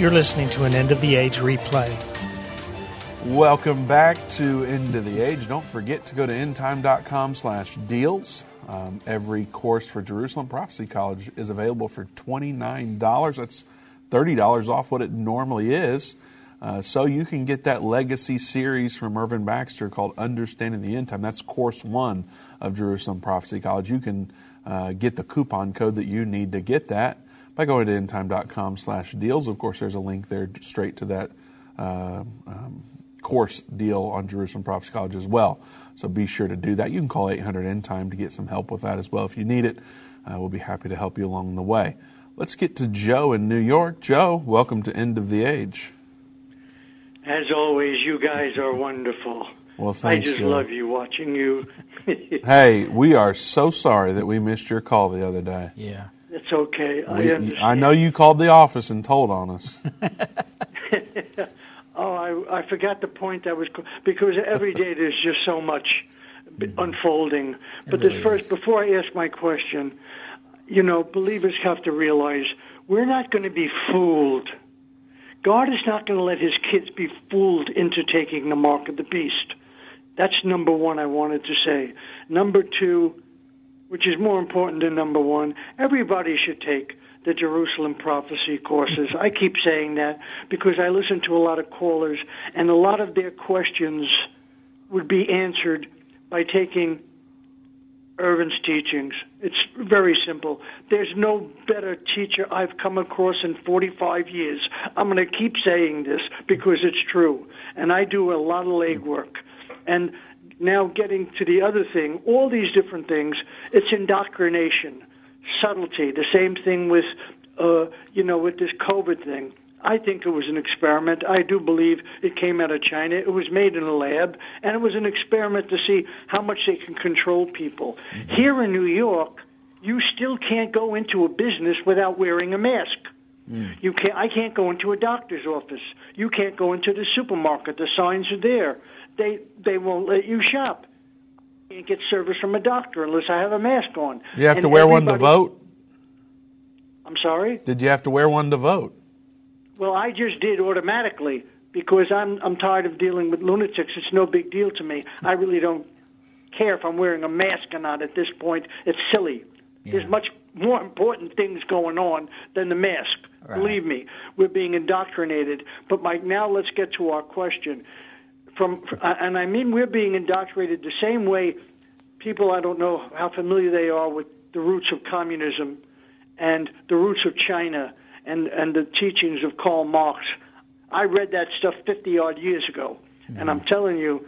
You're listening to an End of the Age replay. Welcome back to End of the Age. Don't forget to go to endtime.com slash deals um, every course for Jerusalem Prophecy College is available for $29. That's $30 off what it normally is. Uh, so you can get that legacy series from Irvin Baxter called Understanding the End Time. That's course one of Jerusalem Prophecy College. You can uh, get the coupon code that you need to get that by going to endtime.com slash deals. Of course, there's a link there straight to that uh, um, course deal on Jerusalem Prophecy College as well. So be sure to do that. You can call 800 End Time to get some help with that as well if you need it. Uh, we'll be happy to help you along the way. Let's get to Joe in New York. Joe, welcome to End of the Age. As always, you guys are wonderful. Well, thanks, I just Joe. love you watching you. Hey, we are so sorry that we missed your call the other day. Yeah. It's okay. I We- understand. I know you called the office and told on us. Oh, I, I forgot the point I was because every day there's just so much unfolding. But this first, before I ask my question, you know, believers have to realize we're not going to be fooled. God is not going to let His kids be fooled into taking the mark of the beast. That's number one. I wanted to say. Number two, which is more important than number one, everybody should take the Jerusalem prophecy courses. I keep saying that because I listen to a lot of callers, and a lot of their questions would be answered by taking Irvin's teachings. It's very simple. There's no better teacher I've come across in 45 years. I'm going to keep saying this because it's true. And I do a lot of legwork. And now getting to the other thing, all these different things, it's indoctrination, subtlety. The same thing with, uh, you know, with this COVID thing. I think it was an experiment. I do believe it came out of China. It was made in a lab, and it was an experiment to see how much they can control people. Here in New York, you still can't go into a business without wearing a mask. You can't. I can't go into a doctor's office. You can't go into the supermarket. The signs are there. They they won't let you shop. You can't get service from a doctor unless I have a mask on. You have And to wear one to vote? I'm sorry. Did you have to wear one to vote? Well, I just did automatically because I'm I'm tired of dealing with lunatics. It's no big deal to me. I really don't care if I'm wearing a mask or not at this point. It's silly. There's much more important things going on than the mask. Believe me, we're being indoctrinated. But Mike, now let's get to our question. From and I mean we're being indoctrinated the same way people I don't know how familiar they are with the roots of communism and the roots of China and, and the teachings of Karl Marx. I read that stuff 50 odd years ago, and I'm telling you,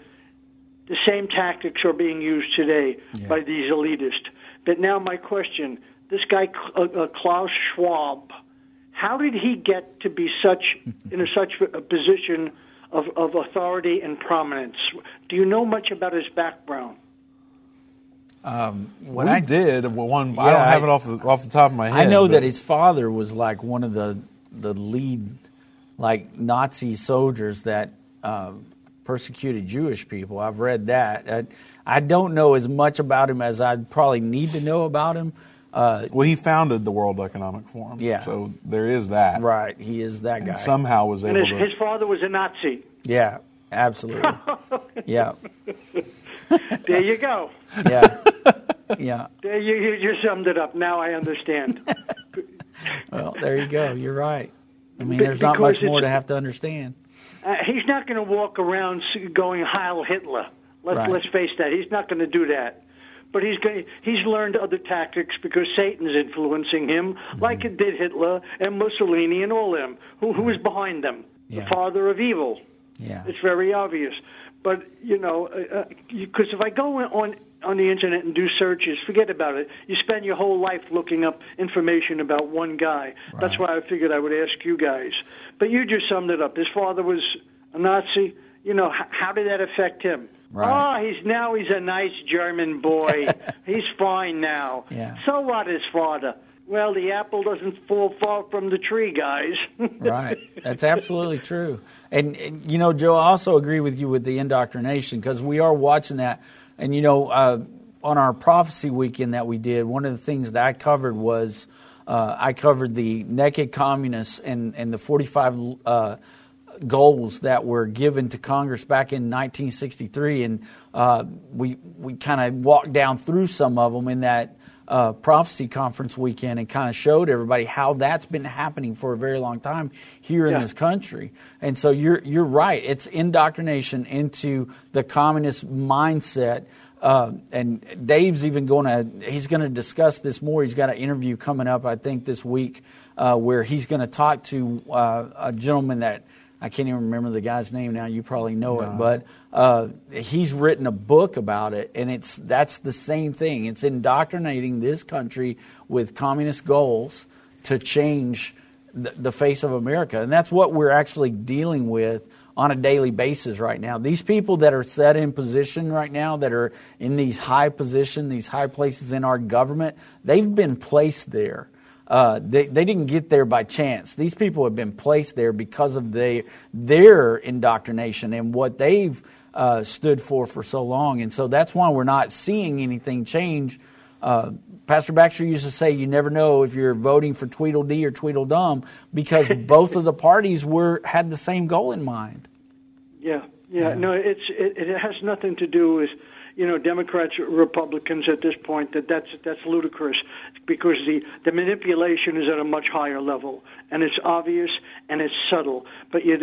the same tactics are being used today by these elitists. But now, my question this guy, uh, uh, Klaus Schwab, how did he get to be such in a, such a position of, of authority and prominence? Do you know much about his background? Um, what we I did. but One, I don't have I- it off the, off the top of my head. I know but- that his father was like one of the the lead, like Nazi soldiers that uh, persecuted Jewish people. I've read that. I, I don't know as much about him as I probably need to know about him. Uh, well, he founded the World Economic Forum. Yeah. So there is that. Right. He is that And guy. somehow was And able his, to. his father was a Nazi. yeah. Absolutely. yeah. There you go. Yeah. Yeah. There you, you you summed it up. Now I understand. Well, there you go. You're right. I mean, Be- there's not much more to have to understand. Uh, he's not going to walk around going Heil Hitler. Let's Right. let's face that. He's not going to do that. But he's going. He's learned other tactics because Satan's influencing him, Mm-hmm. like it did Hitler and Mussolini and all them. Who who is behind them? Yeah. The father of evil. Yeah. It's very obvious. But you know, because if I go on on the internet and do searches, forget about it. You spend your whole life looking up information about one guy. That's why I figured I would ask you guys. But you just summed it up. His father was a Nazi. You know, h- how did that affect him? Right. Oh, he's now he's a nice German boy. he's fine now. Yeah. So what? His father. Well, the apple doesn't fall far from the tree, guys. right. That's absolutely true. And, and, you know, Joe, I also agree with you with the indoctrination because we are watching that. And you know, uh, on our prophecy weekend that we did, one of the things that I covered was uh, I covered the naked communists and and the 45 uh, goals that were given to Congress back in 1963, and uh, we we kind of walked down through some of them in that uh, prophecy conference weekend and kind of showed everybody how that's been happening for a very long time here in this country. And so you're you're right. It's indoctrination into the communist mindset. Uh, and Dave's even going to he's going to discuss this more. He's got an interview coming up, I think, this week uh, where he's going to talk to uh, a gentleman that I can't even remember the guy's name now. You probably know it, but uh, he's written a book about it, and it's that's the same thing. It's indoctrinating this country with communist goals to change the, the face of America, and that's what we're actually dealing with on a daily basis right now. These people that are set in position right now, that are in these high position, these high places in our government, they've been placed there. Uh, they, they didn't get there by chance. These people have been placed there because of they, their indoctrination and what they've uh, stood for for so long. And so that's why we're not seeing anything change. Uh, Pastor Baxter used to say, "You never know if you're voting for Tweedledee or Tweedledum because both of the parties were had the same goal in mind." Yeah, yeah. yeah. No, it's it, it has nothing to do with you know Democrats Republicans at this point. That that's that's ludicrous because the the manipulation is at a much higher level and it's obvious and it's subtle. But you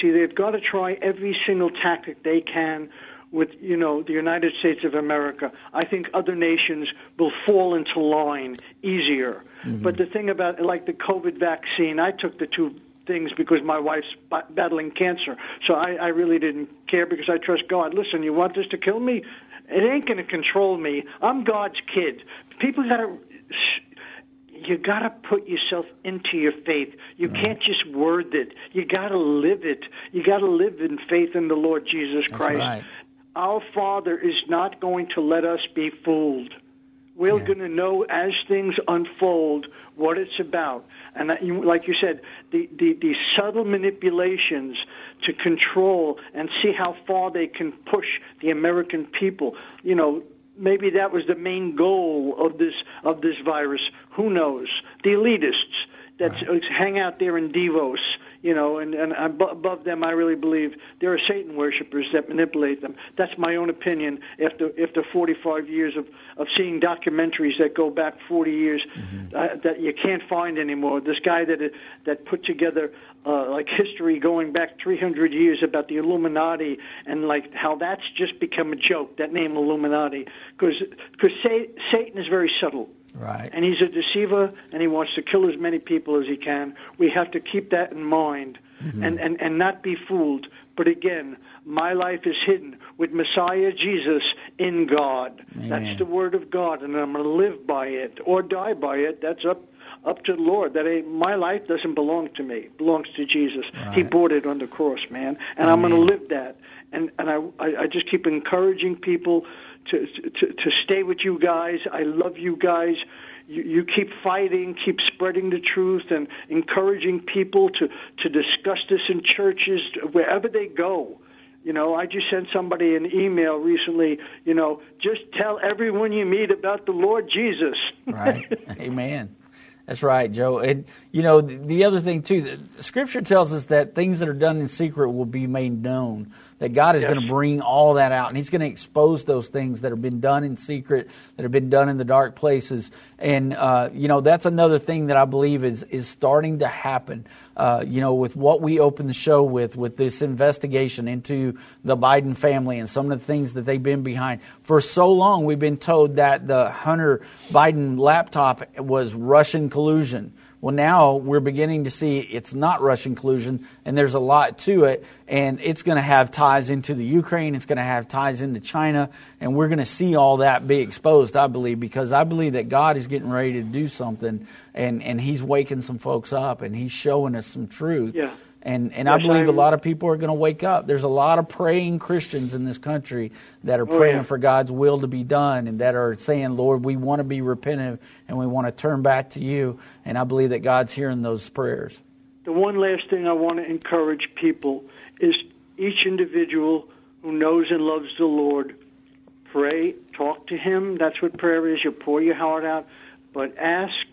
see, they've got to try every single tactic they can with you know the United States of America, I think other nations will fall into line easier. Mm-hmm. But the thing about like the COVID vaccine, I took the two things because my wife's battling cancer, so I, I really didn't care because I trust God. Listen, you want this to kill me? It ain't going to control me. I'm God's kid. People got to you got to put yourself into your faith. You right. can't just word it. You got to live it. You got to live in faith in the Lord Jesus Christ. Right our Father is not going to let us be fooled. We're yeah. going to know as things unfold what it's about. And that, like you said, the, the, the subtle manipulations to control and see how far they can push the American people. You know, maybe that was the main goal of this of this virus. Who knows? The elitists that right. hang out there in Davos you know, and, and above them, I really believe there are Satan worshippers that manipulate them. That's my own opinion after after 45 years of of seeing documentaries that go back 40 years mm-hmm. uh, that you can't find anymore. This guy that that put together uh, like history going back 300 years about the Illuminati and like how that's just become a joke. That name Illuminati, because because Satan is very subtle. Right. And he's a deceiver and he wants to kill as many people as he can. We have to keep that in mind mm-hmm. and, and, and not be fooled. But again, my life is hidden with Messiah Jesus in God. Amen. That's the word of God, and I'm going to live by it or die by it. That's up up to the Lord. That ain't, my life doesn't belong to me; it belongs to Jesus. Right. He bought it on the cross, man, and Amen. I'm going to live that. And and I I just keep encouraging people to, to, to stay with you guys. I love you guys. You, you keep fighting, keep spreading the truth, and encouraging people to, to discuss this in churches wherever they go. You know, I just sent somebody an email recently, you know, just tell everyone you meet about the Lord Jesus. right. Amen. That's right, Joe. And you know, the, the other thing too, Scripture tells us that things that are done in secret will be made known that God is yes. going to bring all that out and He's going to expose those things that have been done in secret, that have been done in the dark places. And, uh, you know, that's another thing that I believe is, is starting to happen, uh, you know, with what we opened the show with, with this investigation into the Biden family and some of the things that they've been behind. For so long, we've been told that the Hunter Biden laptop was Russian collusion. Well, now we're beginning to see it's not Russian collusion, and there's a lot to it, and it's going to have ties into the Ukraine, it's going to have ties into China, and we're going to see all that be exposed, I believe, because I believe that God is getting ready to do something, and, and He's waking some folks up, and He's showing us some truth. Yeah. And and yes, I believe I'm, a lot of people are going to wake up. There's a lot of praying Christians in this country that are oh, praying yeah. for God's will to be done and that are saying, "Lord, we want to be repentant and we want to turn back to you." And I believe that God's hearing those prayers. The one last thing I want to encourage people is each individual who knows and loves the Lord, pray, talk to him. That's what prayer is. You pour your heart out, but ask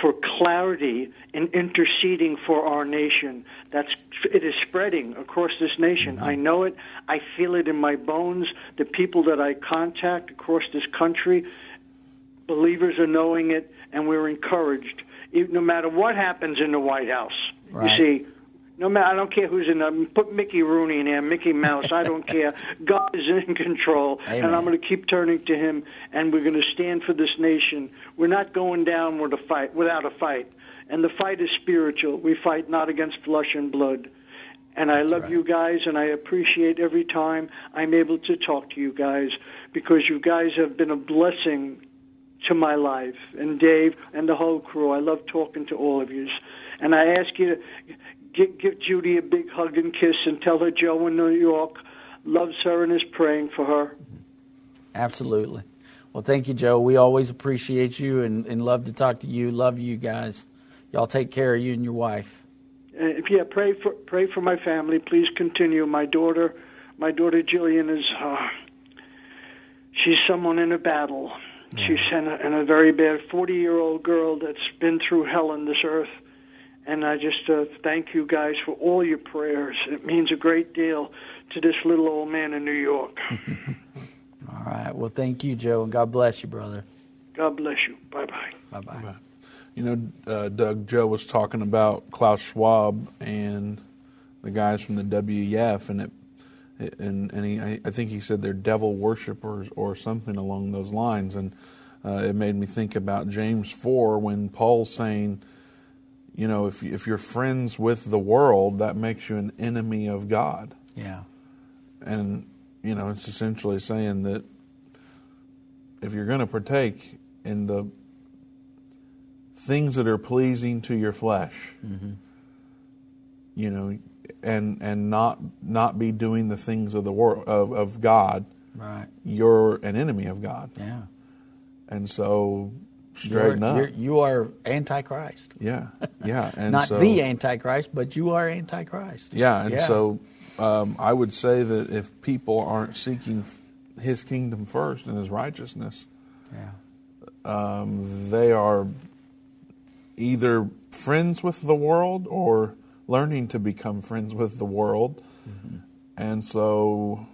for clarity in interceding for our nation. That's it is spreading across this nation. Mm-hmm. I know it. I feel it in my bones. The people that I contact across this country, believers are knowing it, and we're encouraged. No matter what happens in the White House, right. you see, no matter, I don't care who's in them. Put Mickey Rooney in there, Mickey Mouse. I don't care. God is in control, Amen. and I'm going to keep turning to Him. And we're going to stand for this nation. We're not going down with a fight without a fight. And the fight is spiritual. We fight not against flesh and blood. And I love right. you guys, and I appreciate every time I'm able to talk to you guys because you guys have been a blessing to my life. And Dave and the whole crew, I love talking to all of you. And I ask you to give, give Judy a big hug and kiss and tell her Joe in New York loves her and is praying for her. Absolutely. Well, thank you, Joe. We always appreciate you and, and love to talk to you. Love you guys. Y'all take care of you and your wife. Uh, yeah, pray for pray for my family. Please continue. My daughter, my daughter Jillian is. Uh, she's someone in a battle. Mm. She's in a, in a very bad forty-year-old girl that's been through hell on this earth. And I just uh, thank you guys for all your prayers. It means a great deal to this little old man in New York. all right. Well, thank you, Joe, and God bless you, brother. God bless you. Bye bye. Bye bye. You know, uh, Doug, Joe was talking about Klaus Schwab and the guys from the WEF, and it, and and he, I think he said they're devil worshippers or something along those lines, and uh, it made me think about James four when Paul's saying, you know, if if you're friends with the world, that makes you an enemy of God. Yeah, and you know, it's essentially saying that if you're going to partake in the things that are pleasing to your flesh. Mm-hmm. You know, and and not not be doing the things of the world of, of God. Right. You're an enemy of God. Yeah. And so straighten you're, up. You're, you are antichrist. Yeah. Yeah. And not so, the antichrist, but you are antichrist. Yeah. And yeah. so um, I would say that if people aren't seeking His kingdom first and His righteousness, yeah. Um, they are either friends with the world or learning to become friends with the world. Mm-hmm. And so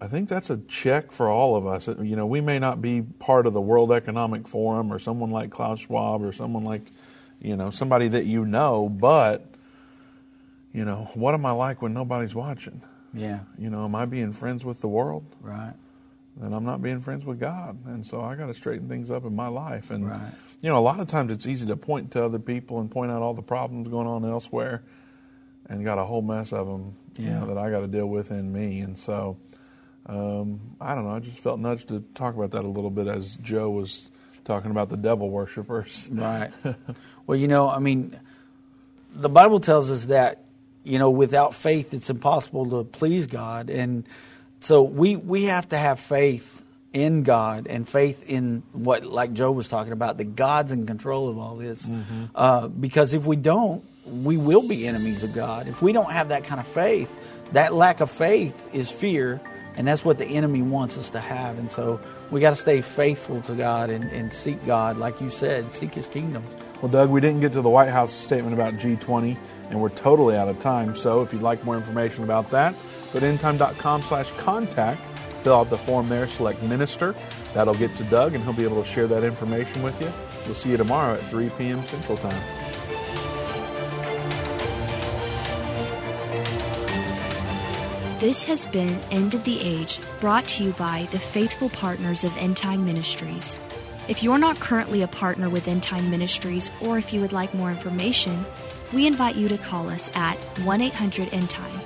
I think that's a check for all of us. You know, we may not be part of the World Economic Forum or someone like Klaus Schwab or someone like, you know, somebody that you know, but, you know, what am I like when nobody's watching? Yeah. You know, am I being friends with the world? Right. Then I'm not being friends with God. And so I got to straighten things up in my life. And, right you know, a lot of times it's easy to point to other people and point out all the problems going on elsewhere, and got a whole mess of them, yeah. you know, that I got to deal with in me. And so, um, I don't know. I just felt nudged to talk about that a little bit as Joe was talking about the devil worshippers. Right. well, you know, I mean, the Bible tells us that you know without faith it's impossible to please God, and so we we have to have faith in God and faith in what, like Joe was talking about, that God's in control of all this. Mm-hmm. Uh, because if we don't, we will be enemies of God. If we don't have that kind of faith, that lack of faith is fear, and that's what the enemy wants us to have. And so we got to stay faithful to God and, and seek God, like you said, seek His kingdom. Well, Doug, we didn't get to the White House statement about G20, and we're totally out of time. So if you'd like more information about that, go to endtime.com slash contact Fill out the form there, select Minister. That'll get to Doug, and he'll be able to share that information with you. We'll see you tomorrow at 3 p.m. Central Time. This has been End of the Age, brought to you by the faithful partners of End Time Ministries. If you're not currently a partner with End Time Ministries, or if you would like more information, we invite you to call us at 1 800 End Time.